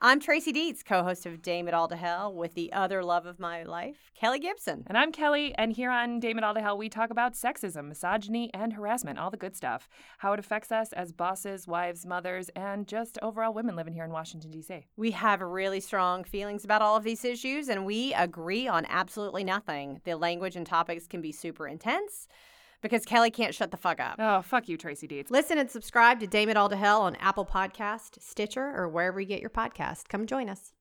I'm Tracy Dietz, co host of Dame It All to Hell with the other love of my life, Kelly Gibson. And I'm Kelly, and here on Dame It All to Hell, we talk about sexism, misogyny, and harassment, all the good stuff, how it affects us as bosses, wives, mothers, and just overall women living here in Washington, D.C. We have really strong feelings about all of these issues, and we agree on absolutely nothing. The language and topics can be super intense because Kelly can't shut the fuck up. Oh, fuck you, Tracy Dietz. Listen and subscribe to Dame It All to Hell on Apple Podcast, Stitcher, or wherever you get your podcast. Come join us.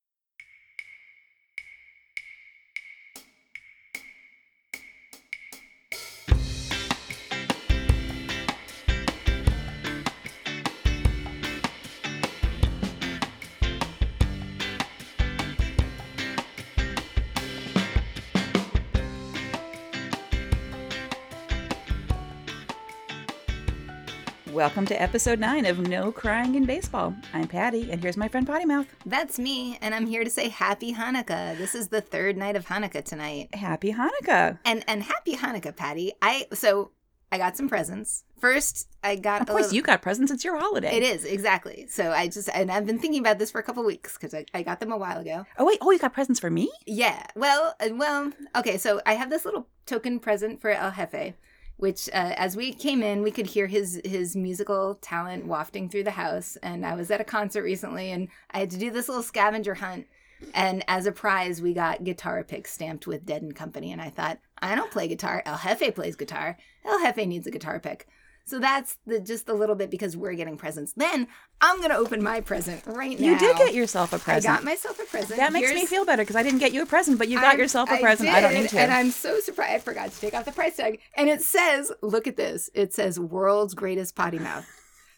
Welcome to episode 9 of No Crying in Baseball. I'm Patty, and here's my friend Potty Mouth. That's me, and I'm here to say Happy Hanukkah. This is the third night of Hanukkah tonight. Happy Hanukkah. And and Happy Hanukkah, Patty. I so I got some presents. First, I got Of a course, little- you got presents. It's your holiday. It is exactly. So I just and I've been thinking about this for a couple weeks because I, I got them a while ago. Oh, wait. Oh, you got presents for me? Yeah. Well, uh, well. Okay. So I have this little token present for El Jefe, which, uh, as we came in, we could hear his his musical talent wafting through the house. And I was at a concert recently, and I had to do this little scavenger hunt. And as a prize, we got guitar picks stamped with Dead and Company. And I thought, I don't play guitar. El Jefe plays guitar. El Jefe needs a guitar pick. So that's the just a little bit because we're getting presents. Then I'm gonna open my present right now. You did get yourself a present. I got myself a present. that makes me feel better because I didn't get you a present, but you got I'm- yourself a present. I, don't need to. And I'm so surprised. I forgot to take off the price tag. And it says, look at this. It says world's greatest potty mouth.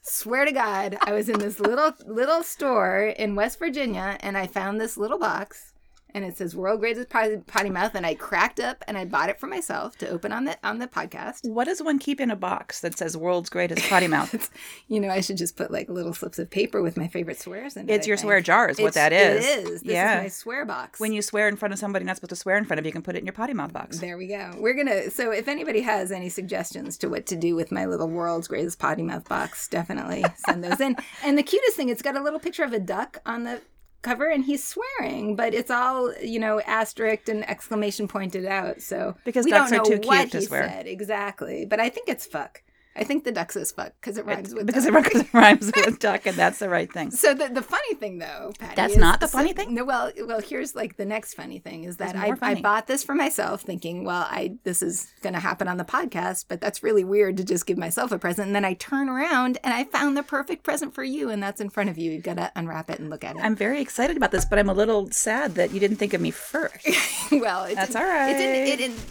Swear to God, I was in this little little store in West Virginia and I found this little box and it says world greatest potty, potty mouth and I cracked up and I bought it for myself to open on the on the podcast. what does one keep in a box that says world's greatest potty mouth? You know, I should just put like little slips of paper with my favorite swears in it. It's I your think. swear jar is what It's- that is. It is. This yeah. is my swear box. when you swear in front of somebody not supposed to swear in front of, you can put it in your potty mouth box. There we go. We're gonna. So, if anybody has any suggestions to what to do with my little world's greatest potty mouth box, definitely send those in. And the cutest thing, it's got a little picture of a duck on the cover, and he's swearing, but it's all you know, asterisk and exclamation pointed out. So Because we don't know what he swear. said exactly. But I think it's fuck. I think the duck says fuck because it rhymes with because duck. because it rhymes with duck, and that's the right thing. So the, the funny thing though, Patty, That's is- not the so- funny thing? No, well, well, here's like the next funny thing is that I, I bought this for myself, thinking, well, I this is going to happen on the podcast, but that's really weird to just give myself a present. And then I turn around and I found the perfect present for you, and that's in front of you. You've got to unwrap it and look at it. I'm very excited about this, but I'm a little sad that you didn't think of me first. well, That's all right. It didn't. It didn't.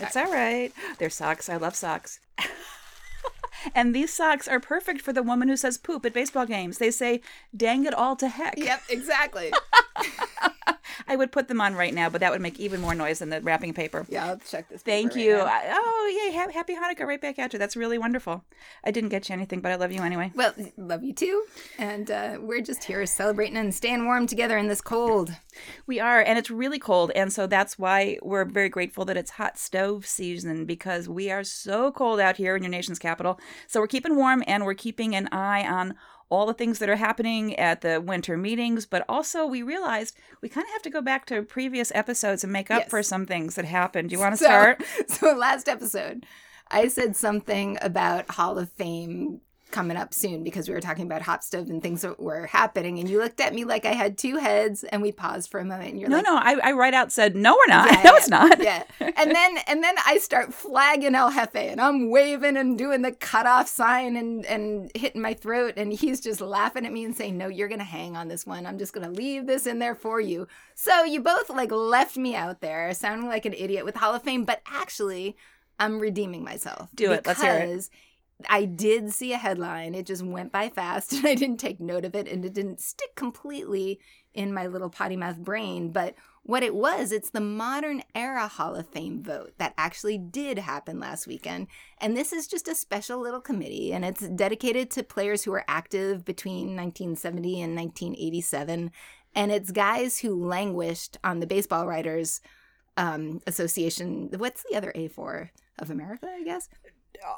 It's all right. They're socks. I love socks. And these socks are perfect for the woman who says poop at baseball games. They say, dang it all to heck. Yep, exactly. I would put them on right now, but that would make even more noise than the wrapping paper. yeah, I'll check this. Thank right you. I- oh, yay. ha- Happy Hanukkah right back at you. That's really wonderful. I didn't get you anything, but I love you anyway. Well, love you too, and uh, we're just here celebrating and staying warm together in this cold. We are, and it's really cold. And so that's why we're very grateful that it's hot stove season because we are so cold out here in your nation's capital. So we're keeping warm and we're keeping an eye on all the things that are happening at the winter meetings. But also, we realized we kind of have to go back to previous episodes and make up Yes. for some things that happened. Do you want to So- start? So last episode, I said something about Hall of Fame coming up soon because we were talking about hot stove and things that were happening, and you looked at me like I had two heads, and we paused for a moment, and you're No, like. no, I, I right out said, no, we're not. Yeah, no, yeah, it's not. Yeah, and then and then I start flagging El Jefe, and I'm waving and doing the cutoff sign and and hitting my throat, and he's just laughing at me and saying, "No, you're gonna hang on this one. I'm just gonna leave this in there for you." So you both like left me out there, sounding like an idiot with Hall of Fame, but actually, I'm redeeming myself. Do it. Let's hear it. I did see a headline. It just went by fast and I didn't take note of it and it didn't stick completely in my little potty mouth brain. But what it was, it's the modern era Hall of Fame vote that actually did happen last weekend. And this is just a special little committee and it's dedicated to players who were active between 1970 and 1987. And it's guys who languished on the Baseball Writers um, Association. What's the other A for? Of America, I guess.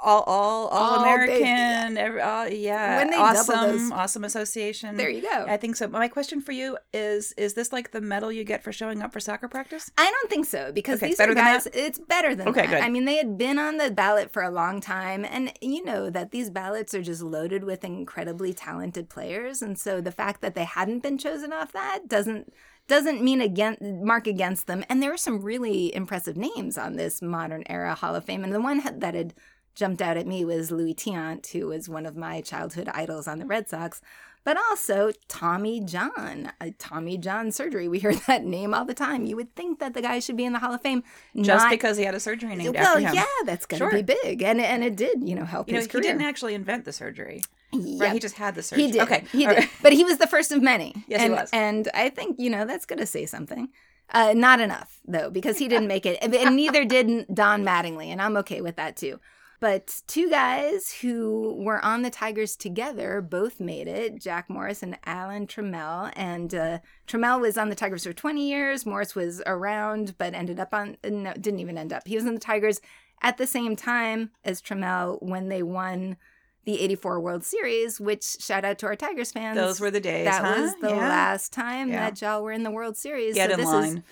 All all all American. Every, all, yeah, When they awesome, awesome association. There you go. I think so. My question for you is: Is this like the medal you get for showing up for soccer practice? I don't think so because Okay, these are guys. It's better than Okay, that. good. I mean, they had been on the ballot for a long time, and you know that these ballots are just loaded with incredibly talented players, and so the fact that they hadn't been chosen off that doesn't doesn't mean against mark against them. And there are some really impressive names on this modern era Hall of Fame, and the one that had jumped out at me was Luis Tiant, who was one of my childhood idols on the Red Sox. But also Tommy John, uh, Tommy John surgery. We hear that name all the time. You would think that the guy should be in the Hall of Fame, Just not- because he had a surgery named well, after him. yeah, that's going to Sure. be big, and and it did, you know, help You know, his he didn't actually invent the surgery. Yep. Right? He just had the surgery. He did. Okay. He did. right. But he was the first of many. Yes, he and, was. And I think, you know, that's going to say something. Uh, not enough, though, because he didn't make it. And neither did Don Mattingly. And I'm okay with that, too. But two guys who were on the Tigers together both made it Jack Morris and Alan Trammell. And uh, Trammell was on the Tigers for 20 years. Morris was around, but ended up on, no, didn't even end up. He was in the Tigers at the same time as Trammell when they won the 84 World Series, which shout out to our Tigers fans. Those were the days. That huh? was the Yeah. last time Yeah. that y'all were in the World Series. Get so in this line. is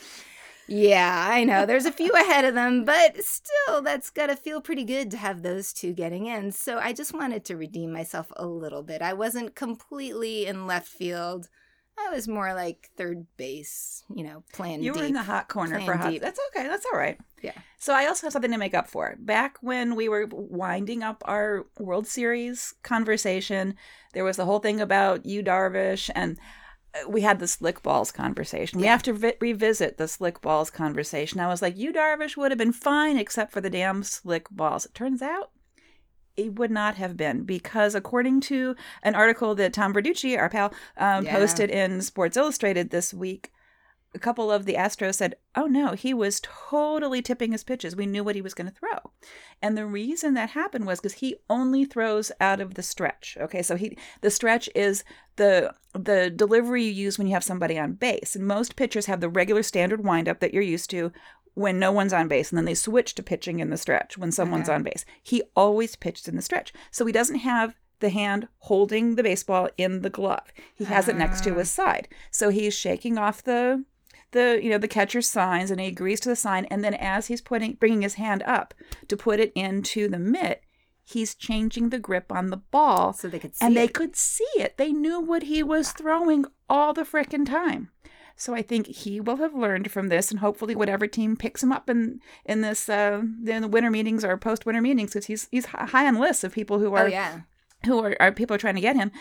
yeah, I know. There's a few ahead of them, but still, that's got to feel pretty good to have those two getting in. So I just wanted to redeem myself a little bit. I wasn't completely in left field. I was more like third base, you know, playing You were deep. in the hot corner for hot. deep. That's okay. That's all right. Yeah. So I also have something to make up for. Back when we were winding up our World Series conversation, there was the whole thing about you, Darvish, and we had the slick balls conversation. We Yeah. have to vi- revisit the slick balls conversation. I was like, you, Darvish, would have been fine except for the damn slick balls. It turns out it would not have been because according to an article that Tom Verducci, our pal, um, Yeah. posted in Sports Illustrated this week, a couple of the Astros said, "Oh no, he was totally tipping his pitches. We knew what he was going to throw." And the reason that happened was because he only throws out of the stretch. Okay, so he the stretch is the the delivery you use when you have somebody on base. And most pitchers have the regular standard windup that you're used to when no one's on base, and then they switch to pitching in the stretch when someone's Okay. on base. He always pitched in the stretch, so he doesn't have the hand holding the baseball in the glove. He has it next to ah. his side, so he's shaking off the the you know the catcher's signs and he agrees to the sign. And then as he's putting bringing his hand up to put it into the mitt he's changing the grip on the ball. So they could see it. and they could see it. They knew what he was throwing all the frickin' time. So i think he will have learned from this and hopefully whatever team picks him up in in this uh in the winter meetings or post winter meetings because he's he's high on lists of people who are Oh, yeah. who are, are people are trying to get him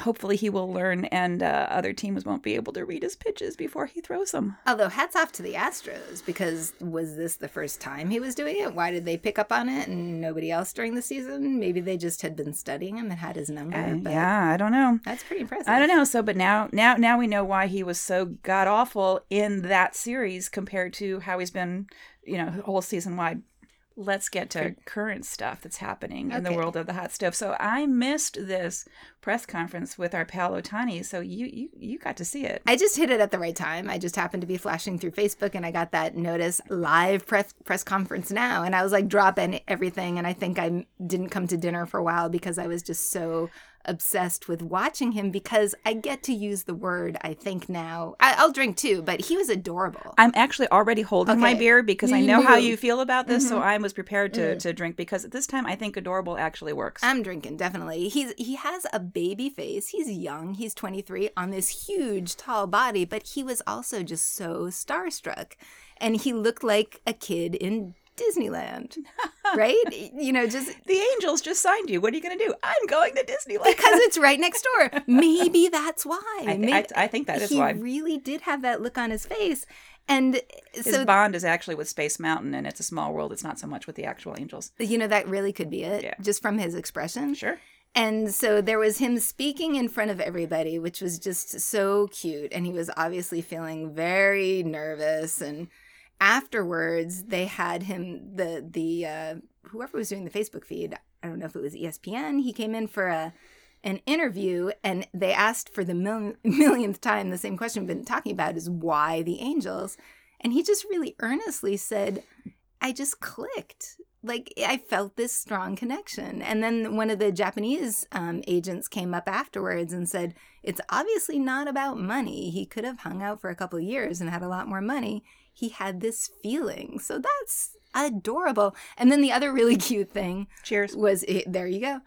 hopefully he will learn and uh, other teams won't be able to read his pitches before he throws them Although hats off to the Astros because was this the first time he was doing it? Why did they pick up on it and nobody else during the season? Maybe they just had been studying him and had his number. Uh, but yeah, I don't know. that's pretty impressive. I don't know. So, but now, now, now we know why he was so god awful in that series compared to how he's been, you know, whole season wide. Let's get to current stuff that's happening in the world of the hot stove. So I missed this press conference with our pal Otani. So you, you, you got to see it. I just hit it at the right time. I just happened to be flashing through Facebook and I got that notice live press press conference now, and I was like dropping everything. And I think I didn't come to dinner for a while because I was just so obsessed with watching him because I get to use the word. I think now I, I'll drink too, but he was adorable. I'm actually already holding my beer because I know how you feel about this. So Mhm. I was prepared to, Mm. to drink because at this time I think adorable actually works. I'm drinking definitely. He's he has a baby face. He's young. He's 23 on this huge tall body, but he was also just so starstruck. And he looked like a kid in Disneyland. right? You know, just the Angels just signed you. What are you going to do? I'm going to Disneyland. because it's right next door. Maybe that's why. I, th- I, I think that is he why. He really did have that look on his face. And His so bond is actually with Space Mountain, and it's a small world. It's not so much with the actual angels. you know that really could be it Yeah. just from his expression. Sure. And so there was him speaking in front of everybody, which was just so cute. And he was obviously feeling very nervous. And afterwards, they had him the the uh, whoever was doing the Facebook feed. I don't know if it was ESPN. He came in for a an interview, and they asked for the mil- millionth time the same question we've been talking about is why the Angels, and he just really earnestly said, "I just clicked." like I felt this strong connection. And then one of the Japanese um, agents came up afterwards and said, It's obviously not about money. He could have hung out for a couple years and had a lot more money. He had this feeling. So that's adorable. And then the other really cute thing Cheers. was it, there you go.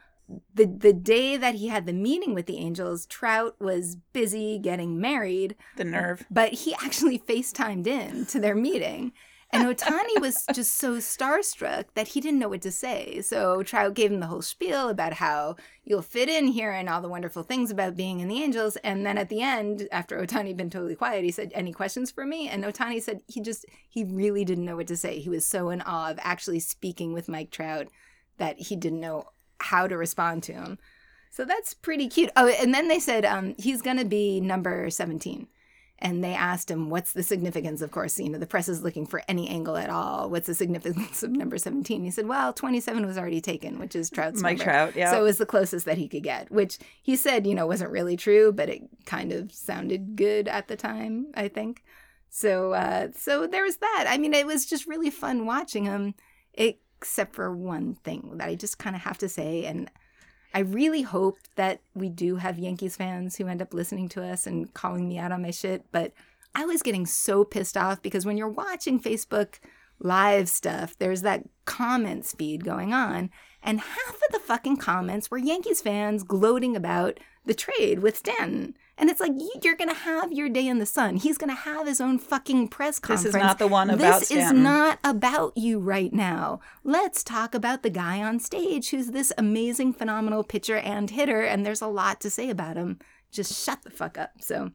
The the day that he had the meeting with the Angels, Trout was busy getting married, The nerve. but he actually FaceTimed in to their meeting. And Otani was just so starstruck that he didn't know what to say. So Trout gave him the whole spiel about how you'll fit in here and all the wonderful things about being in the Angels. And then at the end, after Otani had been totally quiet, he said, Any questions for me? And Otani said he just, he really didn't know what to say. He was so in awe of actually speaking with Mike Trout that he didn't know how to respond to him. So that's pretty cute. Oh, and then they said um, he's going to be number 17 and they asked him what's the significance of course you know the press is looking for any angle at all. What's the significance of number 17 he said well 27 was already taken which is trout's Mike number. Trout, yeah. so it was the closest that he could get which he said you know wasn't really true but it kind of sounded good at the time i think. So uh so there was that. I mean it was just really fun watching him except for one thing that i just kind of have to say and I really hope that we do have Yankees fans who end up listening to us and calling me out on my shit, but I was getting so pissed off because when you're watching Facebook live stuff, there's that comments feed going on, and half of the fucking comments were Yankees fans gloating about the trade with Stanton. And it's like you- you're gonna have your day in the sun. He's gonna have his own fucking press conference. This is not the one about This is not about you right now. Let's talk about the guy on stage who's this amazing, phenomenal pitcher and hitter, and there's a lot to say about him. Just shut the fuck up. So,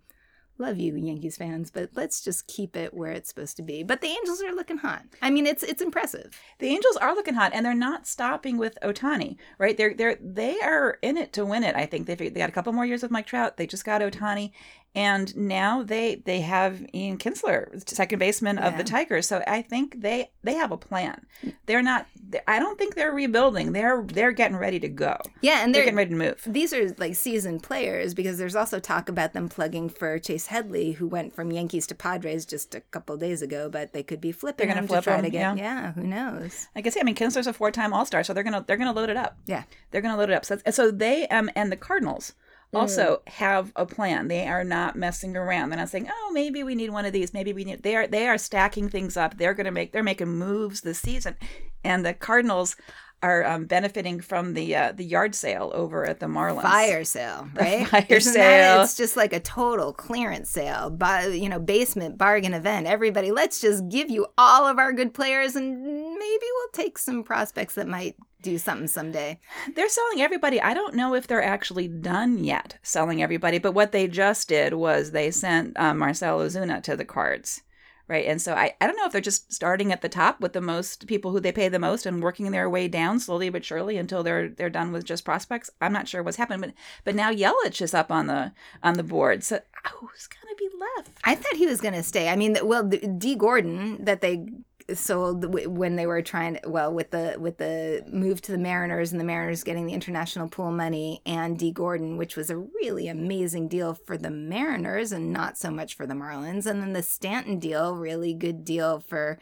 love you, Yankees fans, but let's just keep it where it's supposed to be. But the Angels are looking hot. I mean, it's it's impressive. The Angels are looking hot, and they're not stopping with Otani, right? They're they're they are in it to win it. I think they they got a couple more years with Mike Trout. They just got Otani, and now they they have Ian Kinsler, second baseman of the Tigers. So I think they they have a plan. They're not. I don't think they're rebuilding. They're they're getting ready to go. Yeah, and They're they're getting ready to move. these are like seasoned players because there's also talk about them plugging for Chase Headley, who went from Yankees to Padres just a couple days ago, but they could be flipping They're gonna flip to try him, to get. yeah. Yeah, who knows? I guess I mean Kinsler's a four-time All-Star, so they're gonna they're gonna load it up. Yeah. They're gonna load it up. So so they um and the Cardinals also have a plan. They are not messing around. They're not saying, "Oh, maybe we need one of these. Maybe we need." They are they are stacking things up. They're gonna make they're making moves this season, and the Cardinals are um, benefiting from the uh, the yard sale over at the Marlins. fire sale, right? fire Isn't sale. it? It's just like a total clearance sale, by you know, basement bargain event. Everybody, let's just give you all of our good players, and maybe we'll take some prospects that might do something someday. They're selling everybody. I don't know if they're actually done yet selling everybody, but what they just did was they sent um, Marcelo Ozuna to the Cards, right? And so I, I don't know if they're just starting at the top with the most people who they pay the most and working their way down slowly but surely until they're they're done with just prospects. I'm not sure what's happened, but but now Yelich is up on the on the board. So who's gonna be left? I thought he was to stay. I mean, well, D. Gordon that they sold when they were trying well with the with the move to the Mariners and the Mariners getting the international pool money and D. Gordon, which was a really amazing deal for the Mariners and not so much for the Marlins, and then the Stanton deal, really good deal for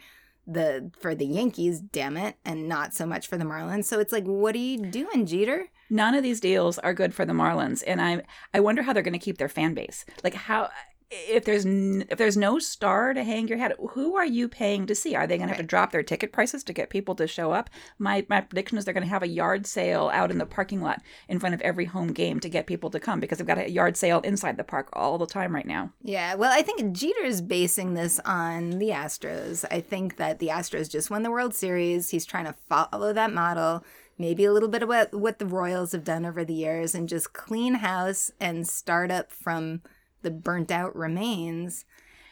the for the Yankees, damn it, and not so much for the Marlins. So it's like, what are you doing, Jeter? None of these deals are good for the Marlins, and I I wonder how they're going to keep their fan base. Like how if there's n- if there's no star to hang your hat, who are you paying to see? Are they going to have to drop their ticket prices to get people to show up? My my prediction is they're going to have a yard sale out in the parking lot in front of every home game to get people to come because they've got a yard sale inside the park all the time right now. Yeah, well, I think Jeter's basing this on the Astros. I think that the Astros just won the World Series. He's trying to follow that model, maybe a little bit of what, what the Royals have done over the years, and just clean house and start up from the burnt out remains.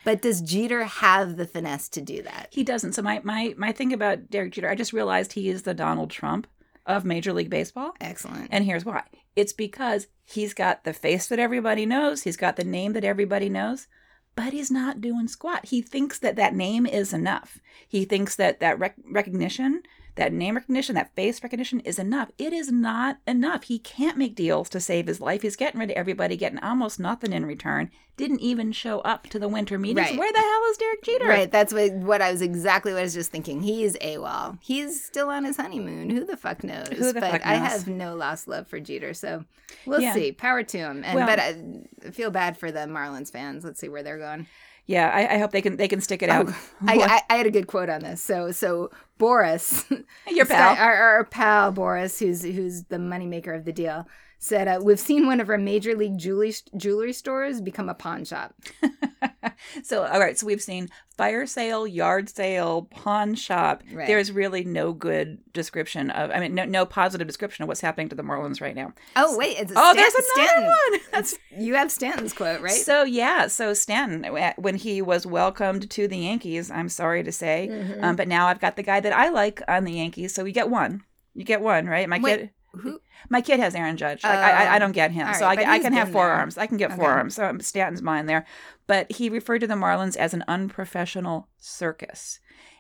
But does Jeter have the finesse to do that? He doesn't. So my my my thing about Derek Jeter, I just realized he is the Donald Trump of Major League Baseball. Excellent. And here's why it's because he's got the face that everybody knows, he's got the name that everybody knows, but he's not doing squat. He thinks that that name is enough. He thinks that that rec- recognition, that name recognition, that face recognition is enough. It is not enough. He can't make deals to save his life. He's getting rid of everybody, getting almost nothing in return. didn't even show up to the winter meetings. Right. Where the hell is Derek Jeter? Right, that's what what I was exactly what I was just thinking. He's AWOL. He's still on his honeymoon. Who the fuck knows? Who the but fuck I have no lost love for Jeter, so we'll Yeah. see. Power to him. And Well- but I feel bad for the Marlins fans. Let's see where they're going. Yeah, I, I hope they can they can stick it out. Oh, I, I, I had a good quote on this. So so Boras, Your pal. our, our pal Boras, who's who's the moneymaker of the deal, said uh, we've seen one of our major league jewelry jewelry stores become a pawn shop. so all right, so we've seen fire sale, yard sale, pawn shop. Right. There's really no good description of I mean no no positive description of what's happening to the Marlins right now. Oh wait, it's Oh, there's another Stanton. one. That's You have Stanton's quote, right? So yeah, so Stanton, when he was welcomed to the Yankees, I'm sorry to say, Mhm. um, but now I've got the guy that I like on the Yankees, so we get one. You get one, right? My Wait, kid, Who? My kid has Aaron Judge. I, I, I Oh, don't get him, all so right, I, I can have been there. forearms. I can get Okay. forearms. So um, Stanton's mine there, but he referred to the Marlins as an unprofessional circus.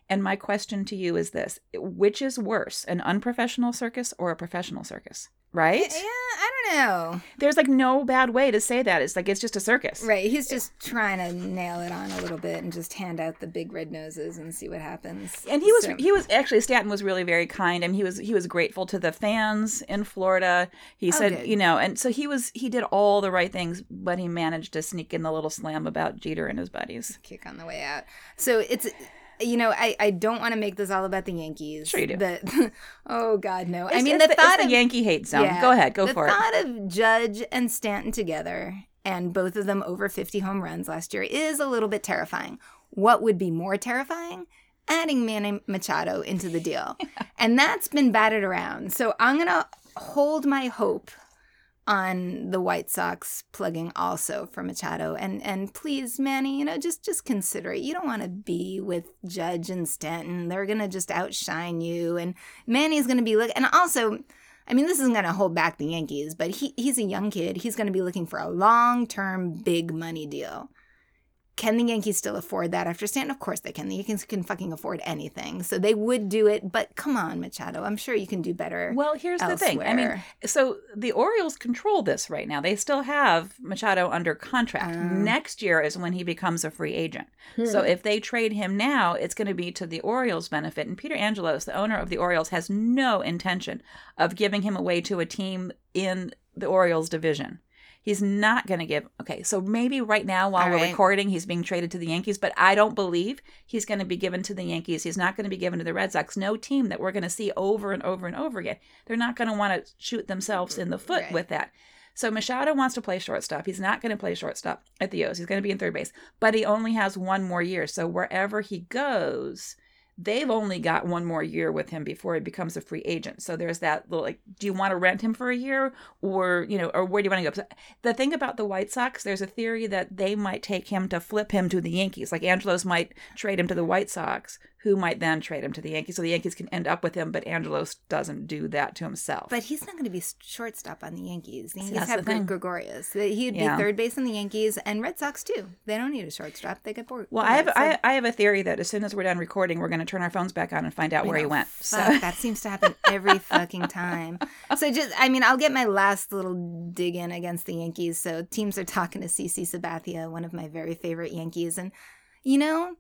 And my question to you is this: Which is worse, an unprofessional circus or a professional circus? Right? Yeah, I don't know. There's like no bad way to say that. It's like it's just a circus. Right, he's just trying to nail it on a little bit and just hand out the big red noses and see what happens. and he was So- he was actually Stanton was really very kind and he was he was grateful to the fans in Florida. He Oh, said, good. you know, and so he was he did all the right things, but he managed to sneak in the little slam about Jeter and his buddies. kick on the way out. So it's you know, I, I don't want to make this all about the Yankees. Sure you do. The, oh God, no. I mean it's the, it's thought the of Yankee hate zone. yeah, Go ahead, go for it. The thought of Judge and Stanton together and both of them over 50 home runs last year is a little bit terrifying. What would be more terrifying? Adding Manny Machado into the deal. and that's been batted around. So I'm going to hold my hope on the White Sox plugging also for Machado. And and please Manny you know just just consider it. You don't want to be with Judge and Stanton. They're gonna just outshine you. And Manny's gonna be look and also I mean this isn't gonna hold back the Yankees but he he's a young kid. He's gonna be looking for a long term big money deal can the Yankees still afford that after Stanton? Of course they can. The Yankees can fucking afford anything. So they would do it, but come on, Machado. I'm sure you can do better. Well, here's the thing. I mean, so the Orioles control this right now. They still have Machado under contract. Oh. Next year is when he becomes a free agent. So hmm. if they trade him now, it's going to be to the Orioles' benefit. And Peter Angelos, the owner of the Orioles, has no intention of giving him away to a team in the Orioles division. He's not going to give. Okay, so maybe right now while All we're right. recording, he's being traded to the Yankees, but I don't believe he's going to be given to the Yankees. He's not going to be given to the Red Sox. No team that we're going to see over and over and over again. They're not going to want to shoot themselves in the foot Right. with that. So Machado wants to play shortstop. He's not going to play shortstop at the O's. He's going to be in third base, but he only has one more year. So wherever he goes, they've only got one more year with him before he becomes a free agent. So there's that little like, do you want to rent him for a year, or you know, or where do you want to go? The thing about the White Sox, there's a theory that they might take him to flip him to the Yankees. Like Angelos might trade him to the White Sox, who might then trade him to the Yankees. So the Yankees can end up with him, but Angelos doesn't do that to himself. But he's not going to be shortstop on the Yankees. The Yankees that's have Greg. Gregorius. He'd Yeah. be third base on the Yankees and Red Sox too. They don't need a shortstop. They get bored. well, I have I, I have a theory that as soon as we're done recording, we're going to turn our phones back on and find out where he went. So Fuck, that seems to happen every fucking time. So just, I mean, I'll get my last little dig in against the Yankees. So teams are talking to CC Sabathia, one of my very favorite Yankees, and you know,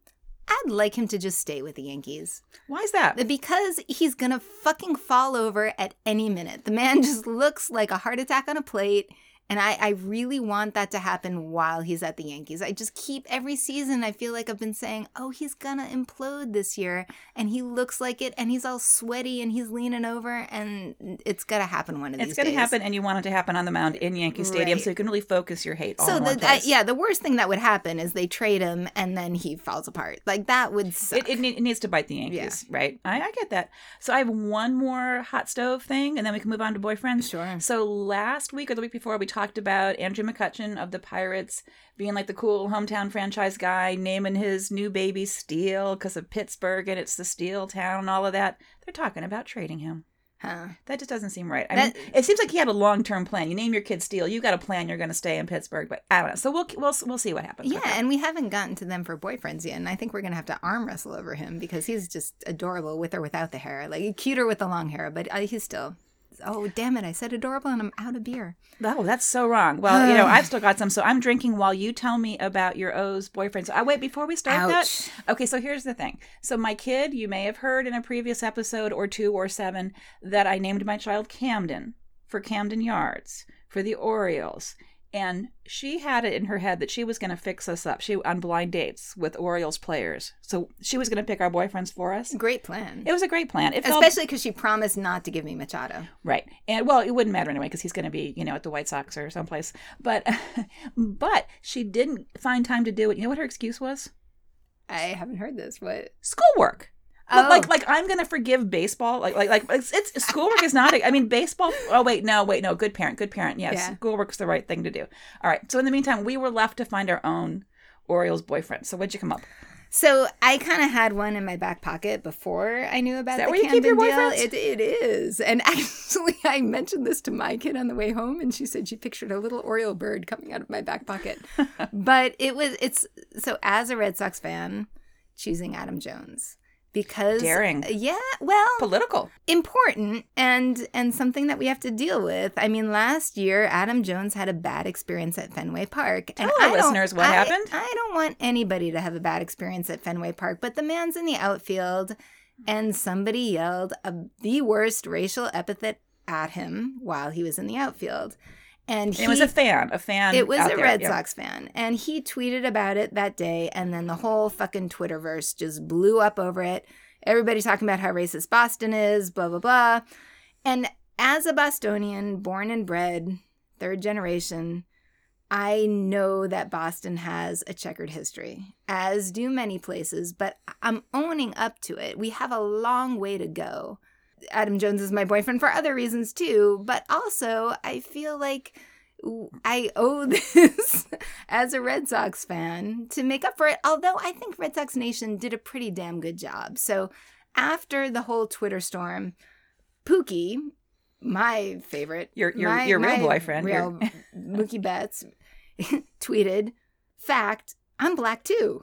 I'd like him to just stay with the Yankees. why is that? Because he's gonna fucking fall over at any minute. The man just looks like a heart attack on a plate. And I, I really want that to happen while he's at the Yankees. I just keep every season, I feel like I've been saying, oh, he's gonna implode this year. And he looks like it, and he's all sweaty, and he's leaning over, and it's gonna happen one of It's these days. It's to happen, and you want it to happen on the mound in Yankee Stadium, Right. so you can really focus your hate. So the, uh, yeah, the worst thing that would happen is they trade him, and then he falls apart. Like that would suck. It, it, it needs to bite the Yankees, right? I, I get that. So I have one more hot stove thing, and then we can move on to boyfriends. Sure. So last week or the week before, we talked about Andrew McCutchen of the Pirates being like the cool hometown franchise guy, naming his new baby Steel because of Pittsburgh and it's the Steel town and all of that. They're talking about trading him. huh. That just doesn't seem right. I That- mean, it seems like he had a long term plan. You name your kid Steel, you got a plan. You're going to stay in Pittsburgh, but I don't know. So we'll we'll we'll see what happens. Yeah, and we haven't gotten to them for boyfriends yet, and I think we're gonna have to arm wrestle over him because he's just adorable with or without the hair, like cuter with the long hair, but uh, he's still Oh, damn it. I said adorable and I'm out of beer. Oh, that's so wrong. Well, you know, I've still got some, so I'm drinking while you tell me about your O's boyfriend. So, uh, wait, before we start Ouch. that, okay. So here's the thing. So my kid, you may have heard in a previous episode or two or seven that I named my child Camden for Camden Yards for the Orioles, and she had it in her head that she was going to fix us up. She on blind dates with Orioles players, so she was going to pick our boyfriends for us. Great plan. It was a great plan. It Especially because she promised not to give me Machado. Right. And well, it wouldn't matter anyway because he's going to be, you know, at the White Sox or someplace. But but she didn't find time to do it. You know what her excuse was? I haven't heard this. What? Schoolwork. Oh. Like like I'm going to forgive baseball. Like like like it's, it's schoolwork is not. I mean baseball. Oh wait, no, wait, no. Good parent, good parent. Yes, Yeah. schoolwork's the right thing to do. All right. So in the meantime, we were left to find our own Orioles boyfriend. So what'd you come up? So I kind of had one in my back pocket before I knew about that the where you keep your Camden deal. It, it is, and actually, I mentioned this to my kid on the way home, and she said she pictured a little Oriole bird coming out of my back pocket. but it was it's so as a Red Sox fan, choosing Adam Jones because Daring. Yeah, well, Political. important and and something that we have to deal with. I mean, last year Adam Jones had a bad experience at Fenway Park. Tell and our I listeners what I- happened. I don't want anybody to have a bad experience at Fenway Park, but the man's in the outfield and somebody yelled a, the worst racial epithet at him while he was in the outfield. And he, it was a fan, a fan. it was a there, Red yeah. Sox fan, and he tweeted about it that day, and then the whole fucking Twitterverse just blew up over it. Everybody talking about how racist Boston is, blah blah blah. And as a Bostonian, born and bred, third generation, I know that Boston has a checkered history, as do many places, but I'm owning up to it. We have a long way to go. Adam Jones is my boyfriend for other reasons too, but also I feel like I owe this as a Red Sox fan to make up for it. Although I think Red Sox Nation did a pretty damn good job. So after the whole Twitter storm, Pookie, my favorite, Your- your- my- your real boyfriend, real Mookie Betts, tweeted, "Fact, I'm black too.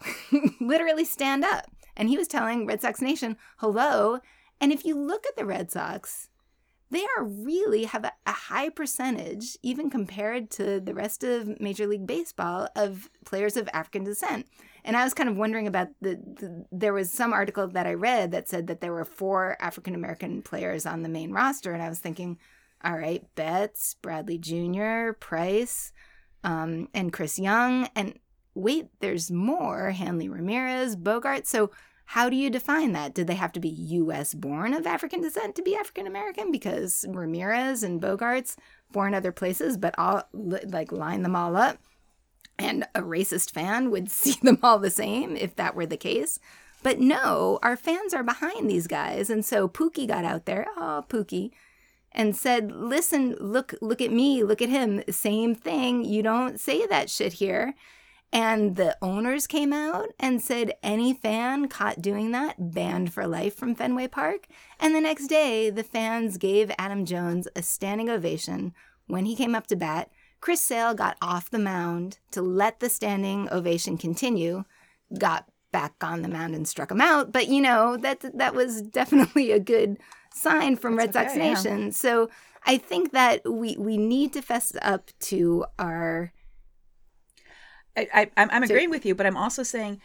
Literally stand up." And he was telling Red Sox Nation, "Hello." And if you look at the Red Sox, they are really have a, a high percentage, even compared to the rest of Major League Baseball, of players of African descent. And I was kind of wondering about the, the there was some article that I read that said that there were four African American players on the main roster, and I was thinking, all right, Betts, Bradley Jr., Price, um, and Chris Young, and wait, there's more, Hanley Ramirez, Bogart. So how do you define that? Did they have to be U.S. born of African descent to be African American? Because Ramirez and Bogaerts born other places, but all like line them all up, and a racist fan would see them all the same if that were the case. But no, our fans are behind these guys, and so Pookie got out there. Oh, Pookie. And said, "Listen, look, look at me, look at him. Same thing. You don't say that shit here." And the owners came out and said any fan caught doing that banned for life from Fenway Park. And the next day, the fans gave Adam Jones a standing ovation when he came up to bat. Chris Sale got off the mound to let the standing ovation continue, got back on the mound and struck him out. But you know that that was definitely a good sign from Red That's Sox okay, yeah. Nation. So I think that we we need to fess up to our I, I, I'm, I'm So- agreeing with you, but I'm also saying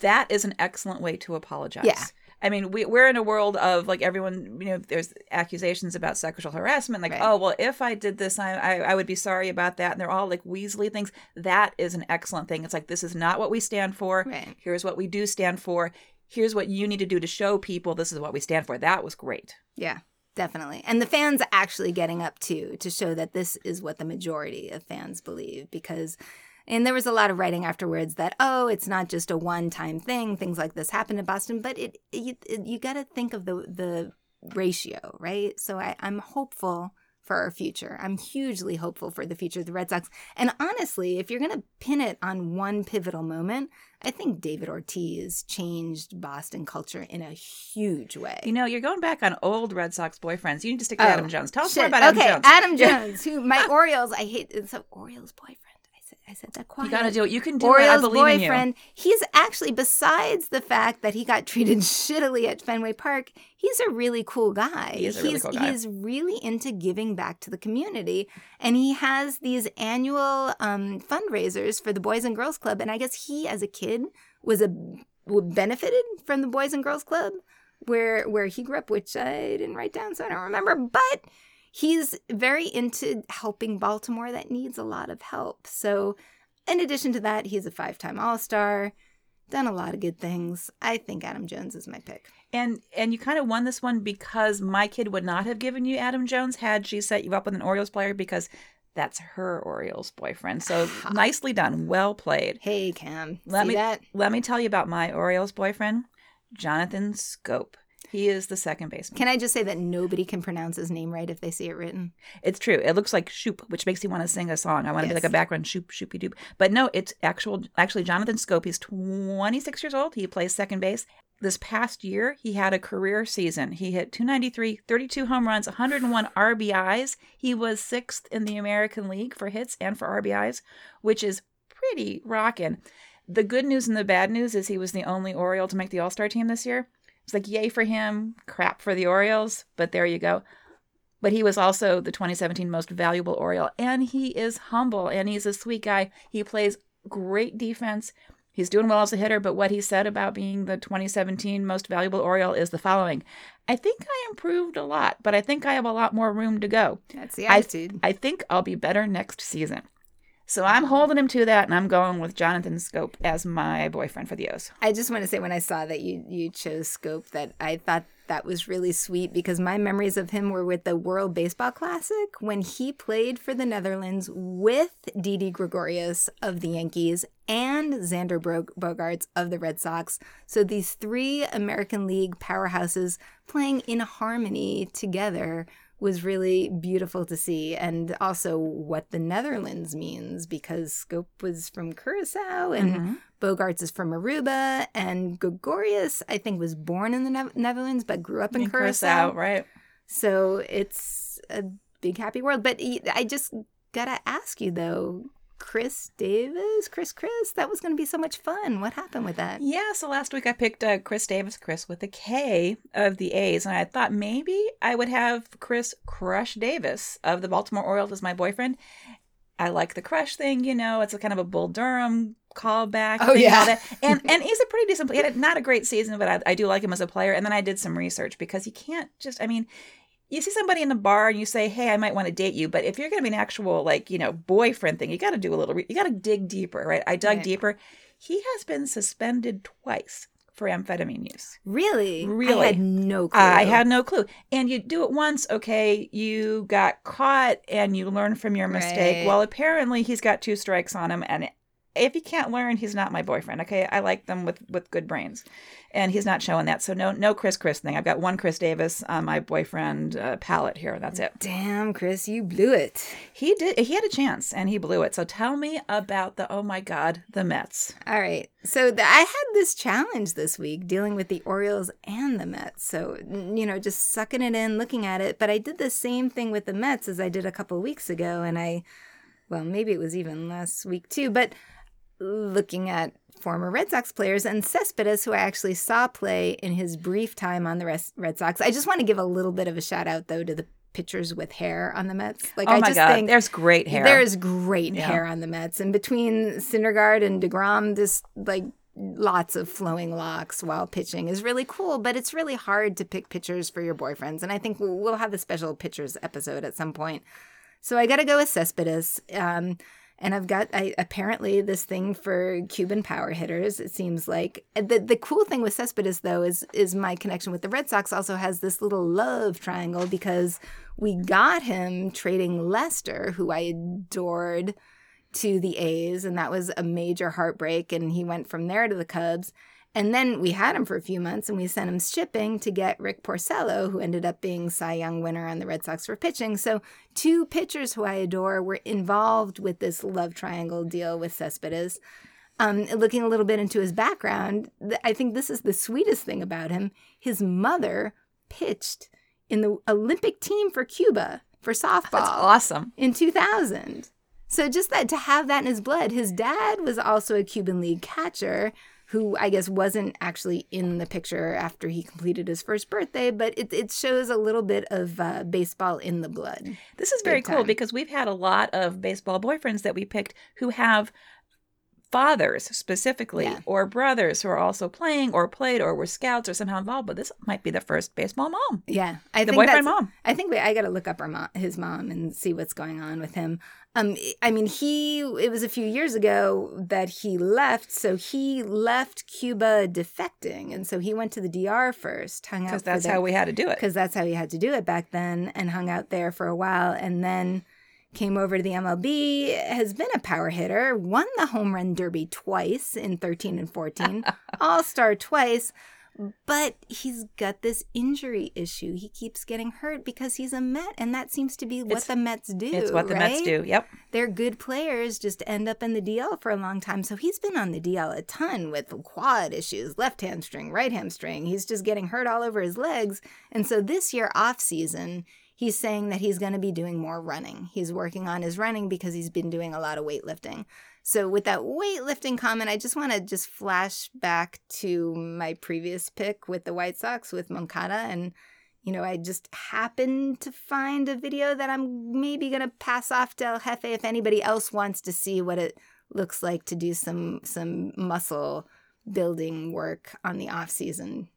that is an excellent way to apologize. Yeah. I mean, we, we're in a world of like everyone, you know, there's accusations about sexual harassment. Like, Right. oh, well, if I did this, I, I, I would be sorry about that. And they're all like Weasley things. That is an excellent thing. It's like, this is not what we stand for. Right. Here's what we do stand for. Here's what you need to do to show people this is what we stand for. That was great. Yeah, definitely. And the fans actually getting up too to show that this is what the majority of fans believe because and there was a lot of writing afterwards that oh, it's not just a one-time thing. Things like this happen in Boston, but it, you it, you got to think of the the ratio, right? So I, I'm hopeful for our future. I'm hugely hopeful for the future of the Red Sox. And honestly, if you're going to pin it on one pivotal moment, I think David Ortiz changed Boston culture in a huge way. You know, you're going back on old Red Sox boyfriends. You need to stick to Oh, Adam Jones. Tell us more about Adam okay, Jones. Adam Jones, who my Orioles, I hate it's a Orioles boyfriend. I said that quiet. You got to do it. You can do it. I Orioles believe in you. boyfriend. He's actually, besides the fact that he got treated shittily at Fenway Park, he's a really cool guy. He is a really he's, cool guy. He's really into giving back to the community, and he has these annual um, fundraisers for the Boys and Girls Club. And I guess he, as a kid, was a benefited from the Boys and Girls Club, where where he grew up, which I didn't write down, so I don't remember, but he's very into helping Baltimore that needs a lot of help. So, in addition to that, he's a five time All Star, done a lot of good things. I think Adam Jones is my pick. And and you kind of won this one because my kid would not have given you Adam Jones had she set you up with an Orioles player because that's her Orioles boyfriend. So nicely done. Well played. Hey, Cam. Let see me that? let me tell you about my Orioles boyfriend, Jonathan Schoop. He is the second baseman. Can I just say that nobody can pronounce his name right if they see it written? It's true. It looks like shoop, which makes you want to sing a song. I want to be like a background shoop, shoopy doop. But no, it's actual. Actually, Jonathan Schoop. He's 26 years old. He plays second base. This past year, he had a career season. He hit 293, 32 home runs, 101 RBIs. He was sixth in the American League for hits and for RBIs, which is pretty rocking. The good news and the bad news is he was the only Oriole to make the All Star team this year. It's like yay for him, crap for the Orioles, but there you go but he was also the 2017 most valuable Oriole. And he is humble and he's a sweet guy. He plays great defense. He's doing well as a hitter, but what he said about being the 2017 most valuable Oriole is the following I think I improved a lot, but I think I have a lot more room to go. That's the I- attitude. I think I'll be better next season. So I'm holding him to that, and I'm going with Jonathan Schoop as my boyfriend for the O's. I just want to say when I saw that you you chose Schoop that I thought that was really sweet because my memories of him were with the World Baseball Classic when he played for the Netherlands with Didi Gregorius of the Yankees and Xander Bogaerts of the Red Sox. So these three American League powerhouses playing in harmony together was really beautiful to see and also what the Netherlands means because Schoop was from Curacao and Mhm. Bogaerts is from Aruba, and Gregorius, I think, was born in the ne- Netherlands but grew up in, In Curacao. right? So it's a big happy world. But I just gotta ask you though, Chris Davis, Chris Chris, that was gonna be so much fun. What happened with that? Yeah, so last week I picked uh, Chris Davis, Chris with a K of the A's, and I thought maybe I would have Chris Crush Davis of the Baltimore Orioles as my boyfriend. I like the crush thing, you know, it's a kind of a Bull Durham callback. Oh, thing, yeah. that. And and he's a pretty decent player. He had not a great season, but I, I do like him as a player. And then I did some research because you can't just, I mean, you see somebody in the bar and you say, "Hey, I might want to date you," but if you're going to be an actual like you know boyfriend thing, you got to do a little. Re- you got to dig deeper, right? I dug Right. deeper. He has been suspended twice for amphetamine use. Really? Really? I had no clue. I had no clue. And you do it once, okay, you got caught and you learn from your mistake. Right. Well, apparently he's got two strikes on him and if he can't learn, he's not my boyfriend. Okay, I like them with with good brains, and he's not showing that. So no, no Chris Chris thing. I've got one Chris Davis on my boyfriend uh, palette here. That's it. Damn, Chris, you blew it. He did. He had a chance and he blew it. So tell me about the oh my god, the Mets. All right. So the, I had this challenge this week dealing with the Orioles and the Mets. So, you know, just sucking it in, looking at it. But I did the same thing with the Mets as I did a couple weeks ago. And I, well, maybe it was even last week too. But looking at former Red Sox players and Cespedes, who I actually saw play in his brief time on the Red Sox. I just want to give a little bit of a shout out, though, to the pitchers with hair on the Mets. Like, oh I just god, think there's great hair. there's great Yeah. hair on the Mets, and between Syndergaard and Degrom, this like lots of flowing locks while pitching is really cool. But it's really hard to pick pitchers for your boyfriends, and I think we'll we'll have a special pitchers episode at some point. So I got to go with Cespedes. Um, and I've got I, apparently this thing for Cuban power hitters. It seems like the the cool thing with Cespedes though is is my connection with the Red Sox also has this little love triangle because we got him trading Lester, who I adored, to the A's, and that was a major heartbreak. And he went from there to the Cubs. And then we had him for a few months and we sent him shipping to get Rick Porcello, who ended up being Cy Young winner on the Red Sox for pitching. So, two pitchers who I adore were involved with this love triangle deal with Cespedes. Um, looking a little bit into his background, th- I think this is the sweetest thing about him. His mother pitched in the Olympic team for Cuba for softball That's awesome. in 2000. So just that to have that in his blood. His dad was also a Cuban League catcher who I guess wasn't actually in the picture after he completed his first birthday, but it, it shows a little bit of uh, baseball in the blood. This is very cool because we've had a lot of baseball boyfriends that we picked who have fathers specifically Yeah. or brothers who are also playing or played or were scouts or somehow involved but this might be the first baseball mom Yeah, I the think boyfriend mom I think we, I got to look up our mom, his mom and see what's going on with him. Um, I mean, he it was a few years ago that he left, so he left Cuba defecting, and so he went to the DR first, hung out because that's the- how we had to do it. Because that's how he had to do it back then and hung out there for a while and then came over to the MLB has been a power hitter won the home run derby twice in 13 and 14 all-star twice but he's got this injury issue he keeps getting hurt because he's a Met and that seems to be what It's- the Mets do it's what the Mets do yep they're good players just end up in the DL for a long time. So he's been on the DL a ton with quad issues, left hamstring, right hamstring. He's just getting hurt all over his legs. And so this year off season, he's saying that he's going to be doing more running. He's working on his running because he's been doing a lot of weightlifting. So with that weightlifting comment, I just want to just flash back to my previous pick with the White Sox with Moncada and you know, I just happened to find a video that I'm maybe gonna pass off to El Jefe if anybody else wants to see what it looks like to do some some muscle building work on the off season.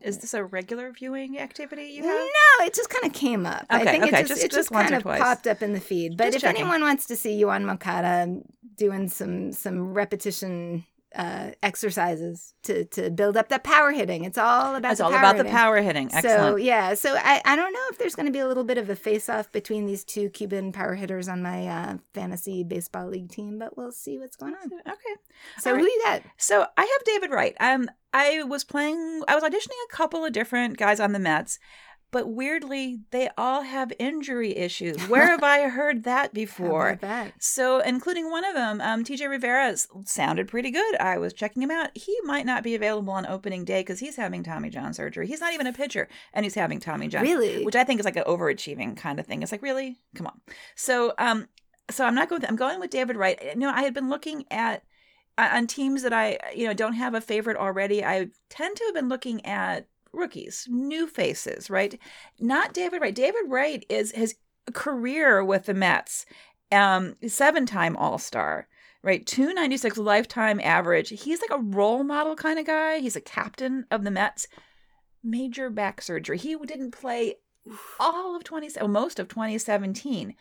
Is this a regular viewing activity you have? No, it just kind of came up. I Okay, think okay, it just, just- it just just, kind of twice. popped up in the feed. But if checking. anyone wants to see Yoán Moncada doing some some repetition uh, exercises to to build up that power hitting, it's all about it's the all power about the hitting. power hitting So yeah, so I, I don't know if there's going to be a little bit of a face off between these two Cuban power hitters on my uh, fantasy baseball league team, but we'll see what's going on. okay So All who right. you got? So I have David Wright. Um, I was playing. I was auditioning a couple of different guys on the Mets, but weirdly, they all have injury issues. Where have I heard that before? that? So, including one of them, um, TJ Rivera sounded pretty good. I was checking him out. He might not be available on opening day because he's having Tommy John surgery. He's not even a pitcher, and he's having Tommy John, Really? which I think is like an overachieving kind of thing. It's like, really, come on. So, um, so I'm not going. With, I'm going with David Wright. You know, I had been looking at uh, on teams that I, you know, don't have a favorite already. I tend to have been looking at rookies, new faces, right? Not David Wright. David Wright is his career with the Mets, um, seven-time All-Star, right? 296 lifetime average. He's like a role model kind of guy. He's a captain of the Mets. Major back surgery. He didn't play all of 20 well, most of 2017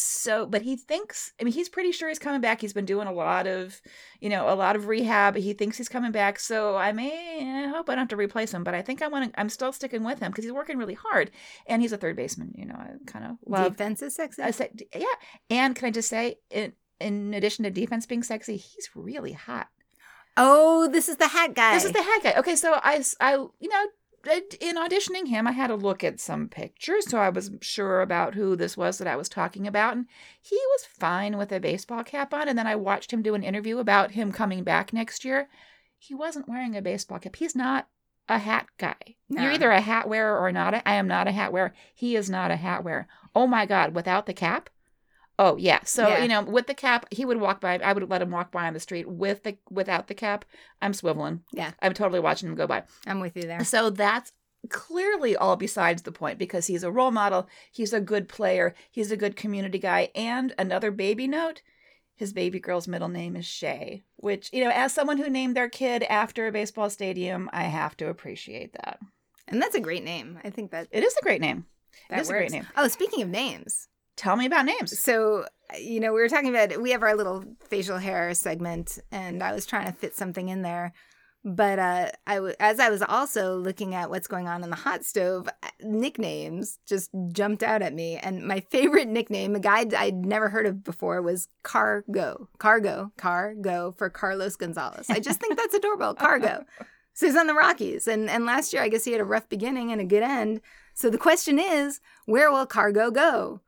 so but he thinks i mean he's pretty sure he's coming back he's been doing a lot of you know a lot of rehab he thinks he's coming back so i may i hope i don't have to replace him but i think i want to i'm still sticking with him because he's working really hard and he's a third baseman you know i kind of love Defense is sexy. I said, yeah and can i just say in in addition to defense being sexy he's really hot oh, this is the hat guy. this is the hat guy. Okay, so i i you know, in auditioning him, I had a look at some pictures, so I was sure about who this was that I was talking about, and he was fine with a baseball cap on. And then I watched him do an interview about him coming back next year. He wasn't wearing a baseball cap. He's not a hat guy. No. You're either a hat wearer or not. A, I am not a hat wearer. He is not a hat wearer. Oh my God! Without the cap. Oh yeah. So Yeah. you know, with the cap, he would walk by. I would let him walk by on the street with the without the cap. I'm swiveling. Yeah. I'm totally watching him go by. I'm with you there. So that's clearly all besides the point because he's a role model. He's a good player. He's a good community guy. And another baby note. His baby girl's middle name is Shay, which, you know, as someone who named their kid after a baseball stadium, I have to appreciate that. And that's a great name. I think that It is a great name. that is a works. great name. Oh, speaking of names, Tell me about names. So, you know, we were talking about we have our little facial hair segment, and I was trying to fit something in there. But uh, I w- as I was also looking at what's going on in the hot stove, nicknames just jumped out at me. And my favorite nickname, a guy I'd never heard of before, was Cargo. Cargo. Cargo for Carlos Gonzalez. I just think that's adorable. Cargo. So he's on the Rockies. And, and last year, I guess he had a rough beginning and a good end. So the question is, where will Cargo go?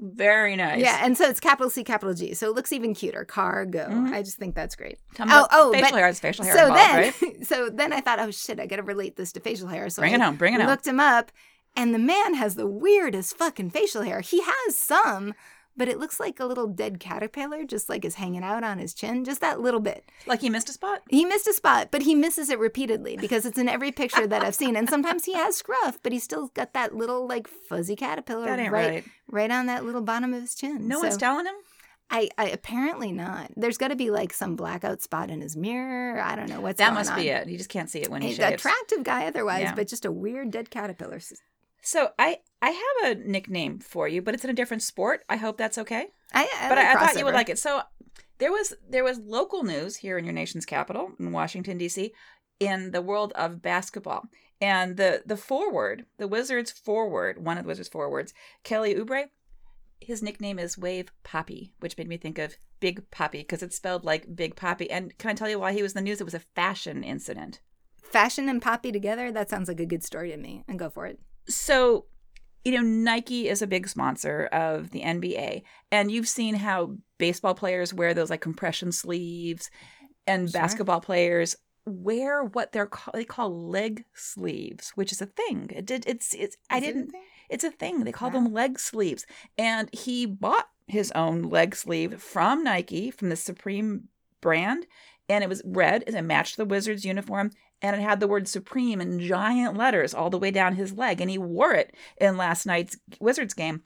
Very nice. Yeah, and so it's capital C, capital G. So it looks even cuter. Cargo. Mhm. I just think that's great. Tell Oh, oh, facial but- hair. It's facial hair so involved, then, right? so then I thought, oh shit, I got to relate this to facial hair. So Bring I it home. Bring it home. looked him up, and the man has the weirdest fucking facial hair. He has some, but it looks like a little dead caterpillar, just like is hanging out on his chin, just that little bit. Like he missed a spot? He missed a spot, but he misses it repeatedly because it's in every picture that I've seen. And sometimes he has scruff, but he's still got that little like fuzzy caterpillar right, right. right on that little bottom of his chin. No So- one's telling him? I, I apparently not. There's got to be like some blackout spot in his mirror. I don't know what's That must be it. He just can't see it when he He's shaves. attractive guy otherwise, Yeah. but just a weird dead caterpillar. So I I have a nickname for you, but it's in a different sport. I hope that's okay. I, I but like I, I thought you would like it. So there was there was local news here in your nation's capital in Washington D.C. in the world of basketball, and the the forward, the Wizards forward, one of the Wizards forwards, Kelly Oubre, his nickname is Wave Papi, which made me think of Big Papi because it's spelled like Big Papi. And can I tell you why he was in the news? It was a fashion incident. Fashion and Poppy together. That sounds like a good story to me. And go for it. So, you know, Nike is a big sponsor of the NBA, and you've seen how baseball players wear those like compression sleeves, and Sure. basketball players wear what they're call, they call leg sleeves, which is a thing. It did it's it's I Is it a didn't thing? it's a thing. They call Wow. them leg sleeves, and he bought his own leg sleeve from Nike from the Supreme brand, and it was red and it matched the Wizards uniform and it had the word supreme in giant letters all the way down his leg and he wore it in last night's wizards game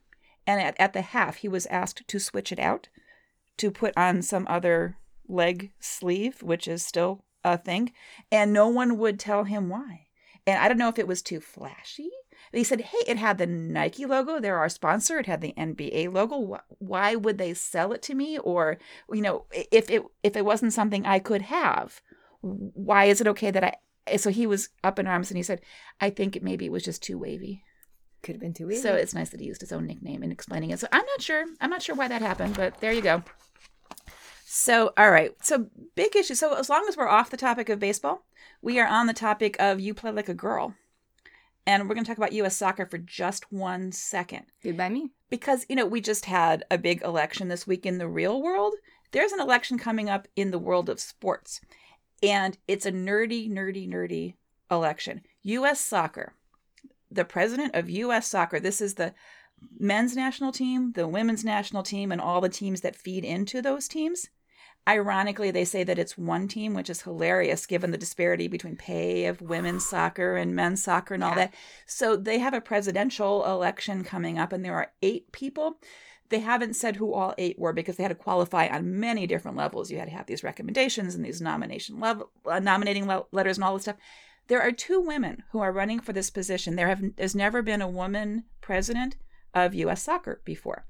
and at, at the half he was asked to switch it out to put on some other leg sleeve which is still a thing and no one would tell him why and i don't know if it was too flashy he said hey it had the nike logo they're our sponsor it had the nba logo why would they sell it to me or you know if it if it wasn't something i could have why is it okay that I? So he was up in arms and he said, I think it maybe it was just too wavy. Could have been too easy. So it's nice that he used his own nickname in explaining it. So I'm not sure. I'm not sure why that happened, but there you go. So, all right. So, big issue. So, as long as we're off the topic of baseball, we are on the topic of you play like a girl. And we're going to talk about U.S. soccer for just one second Goodbye me. because you know we just had a big election this week in the real world there's an election coming up in the world of sports and it's a nerdy nerdy nerdy election us soccer the president of us soccer this is the men's national team the women's national team and all the teams that feed into those teams ironically they say that it's one team which is hilarious given the disparity between pay of women's soccer and men's soccer and all Yeah. that so they have a presidential election coming up, and there are eight people. They haven't said who all eight were because they had to qualify on many different levels. You had to have these recommendations and these nomination level, uh, nominating le- letters and all this stuff. There are two women who are running for this position. There have there's never been a woman president of U.S. soccer before,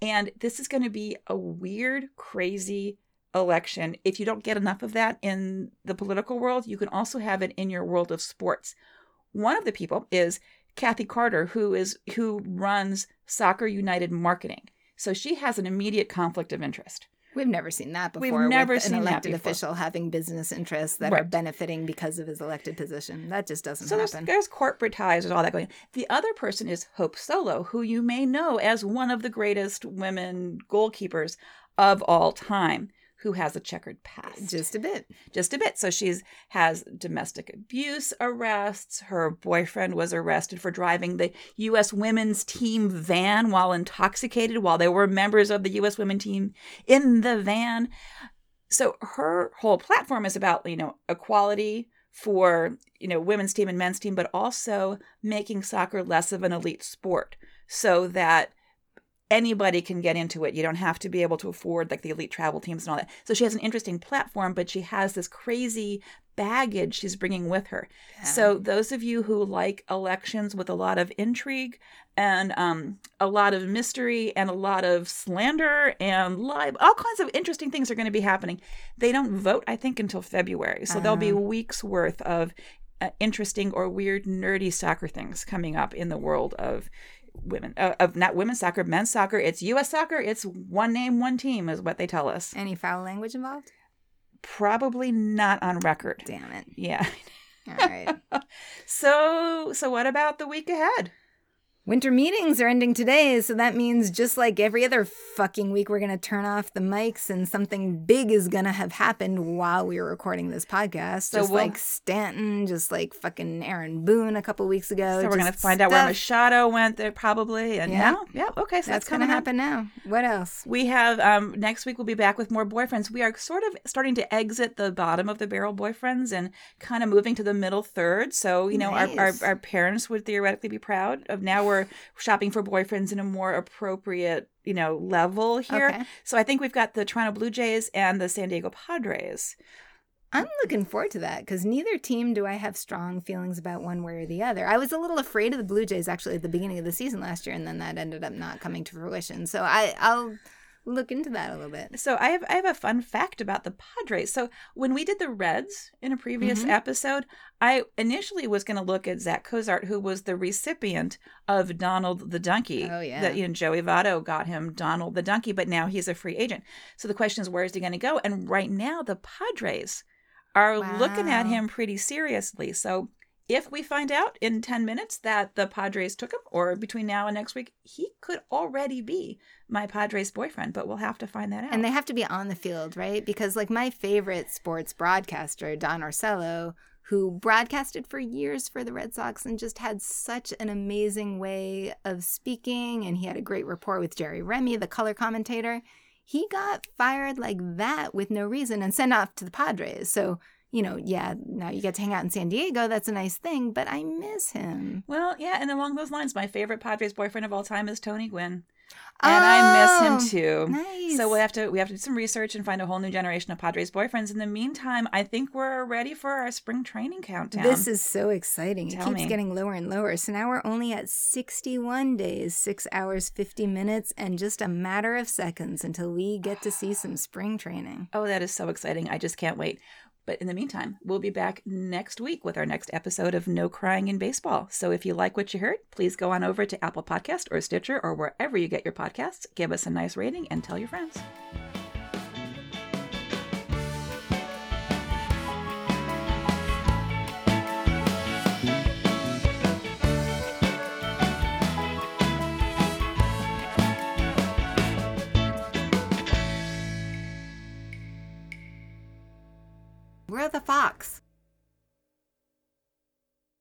and this is going to be a weird, crazy election. If you don't get enough of that in the political world, you can also have it in your world of sports. One of the people is Kathy Carter, who is who runs Soccer United Marketing. So she has an immediate conflict of interest. We've never seen that before. We've never with seen an elected official having business interests that are benefiting because of his elected position. That just doesn't So there's, happen. there's corporate ties, there's all that going. on. The other person is Hope Solo, who you may know as one of the greatest women goalkeepers of all time, who has a checkered past. Just a bit. just a bit. So she's has domestic abuse arrests. Her boyfriend was arrested for driving the U.S. women's team van while intoxicated, while there were members of the U.S. women team in the van. So her whole platform is about you know equality for you know women's team and men's team, but also making soccer less of an elite sport, so that anybody can get into it. You don't have to be able to afford like the elite travel teams and all that. So she has an interesting platform, but she has this crazy baggage she's bringing with her. So those of you who like elections with a lot of intrigue and um, a lot of mystery and a lot of slander and lie, all kinds of interesting things are going to be happening. They don't vote, I think, until February. So there'll be weeks worth of uh, interesting or weird, nerdy soccer things coming up in the world of women uh, of not women's soccer, men's soccer. It's U.S. soccer. It's one name, one team, is what they tell us. Any foul language involved? Probably not on record. Damn it. Yeah. All right. So, so what about the week ahead? Winter meetings are ending today, so that means just like every other fucking week, we're going to turn off the mics and something big is going to have happened while we were recording this podcast. So just we'll- like Stanton, just like fucking Aaron Boone a couple weeks ago. So we're gonna just find out where Machado went there probably, and Yeah. yeah, yeah, okay, so That's, going to happen now. What else? We have um, next week. We'll be back with more boyfriends. We are sort of starting to exit the bottom of the barrel boyfriends and kind of moving to the middle third. So you know, our, our our parents would theoretically be proud of. Now we're shopping for boyfriends in a more appropriate you know level here. Okay. So I think we've got the Toronto Blue Jays and the San Diego Padres. I'm looking forward to that because neither team do I have strong feelings about one way or the other. I was a little afraid of the Blue Jays actually at the beginning of the season last year, and then that ended up not coming to fruition. So I, I'll look into that a little bit. So I have I have a fun fact about the Padres. So when we did the Reds in a previous Mhm. episode, I initially was going to look at Zach Cozart, who was the recipient of Donald the Donkey. Oh, yeah. that you know Joey Votto got him Donald the Donkey, but now he's a free agent. So the question is, where is he going to go? And right now, the Padres are looking at him pretty seriously. So. If we find out in 10 minutes that the Padres took him, or between now and next week, he could already be my Padres boyfriend, but we'll have to find that out. And they have to be on the field, right? Because like my favorite sports broadcaster, Don Orsillo, who broadcasted for years for the Red Sox and just had such an amazing way of speaking, and he had a great rapport with Jerry Remy, the color commentator. He got fired like that with no reason and sent off to the Padres. So, you know, yeah, now you get to hang out in San Diego. That's a nice thing, but I miss him. Well, yeah, and along those lines, my favorite Padres boyfriend of all time is Tony Gwynn, and I miss him oh, too. Oh, Nice. So we have to we have to do some research and find a whole new generation of Padres boyfriends. In the meantime, I think we're ready for our spring training countdown. This is so exciting. Tell it keeps me. getting lower and lower. So now we're only at 61 days, 6 hours, 50 minutes, and just a matter of seconds until we get to see some spring training. oh, that is so exciting! I just can't wait. But in the meantime, we'll be back next week with our next episode of No Crying in Baseball. So if you like what you heard, please go on over to Apple Podcast or Stitcher or wherever you get your podcasts. Give us a nice rating and tell your friends. We're the Fox.